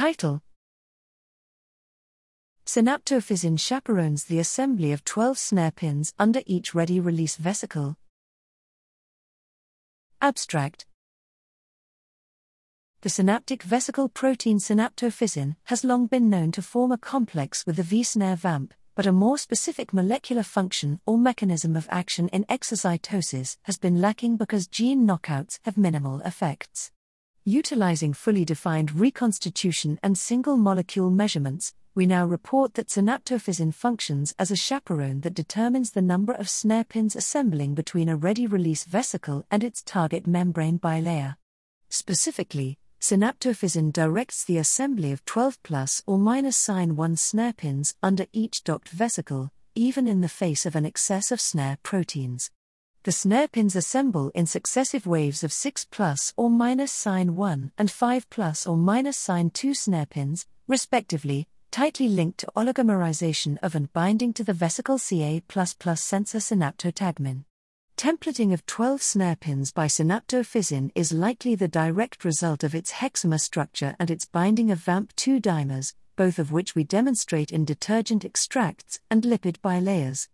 Title Synaptophysin chaperones the assembly of 12 snare pins under each ready release vesicle. Abstract The synaptic vesicle protein synaptophysin has long been known to form a complex with the V snare VAMP, but a more specific molecular function or mechanism of action in exocytosis has been lacking because gene knockouts have minimal effects. Utilizing fully defined reconstitution and single molecule measurements, we now report that synaptophysin functions as a chaperone that determines the number of snare pins assembling between a ready release vesicle and its target membrane bilayer. Specifically, synaptophysin directs the assembly of 12 plus or minus sign 1 snare pins under each docked vesicle, even in the face of an excess of snare proteins. The snare pins assemble in successive waves of 6 plus or minus sign 1 and 5 plus or minus sign 2 snare pins, respectively, tightly linked to oligomerization of and binding to the vesicle Ca sensor synaptotagmin. Templating of 12 snare pins by synaptophysin is likely the direct result of its hexamer structure and its binding of VAMP2 dimers, both of which we demonstrate in detergent extracts and lipid bilayers.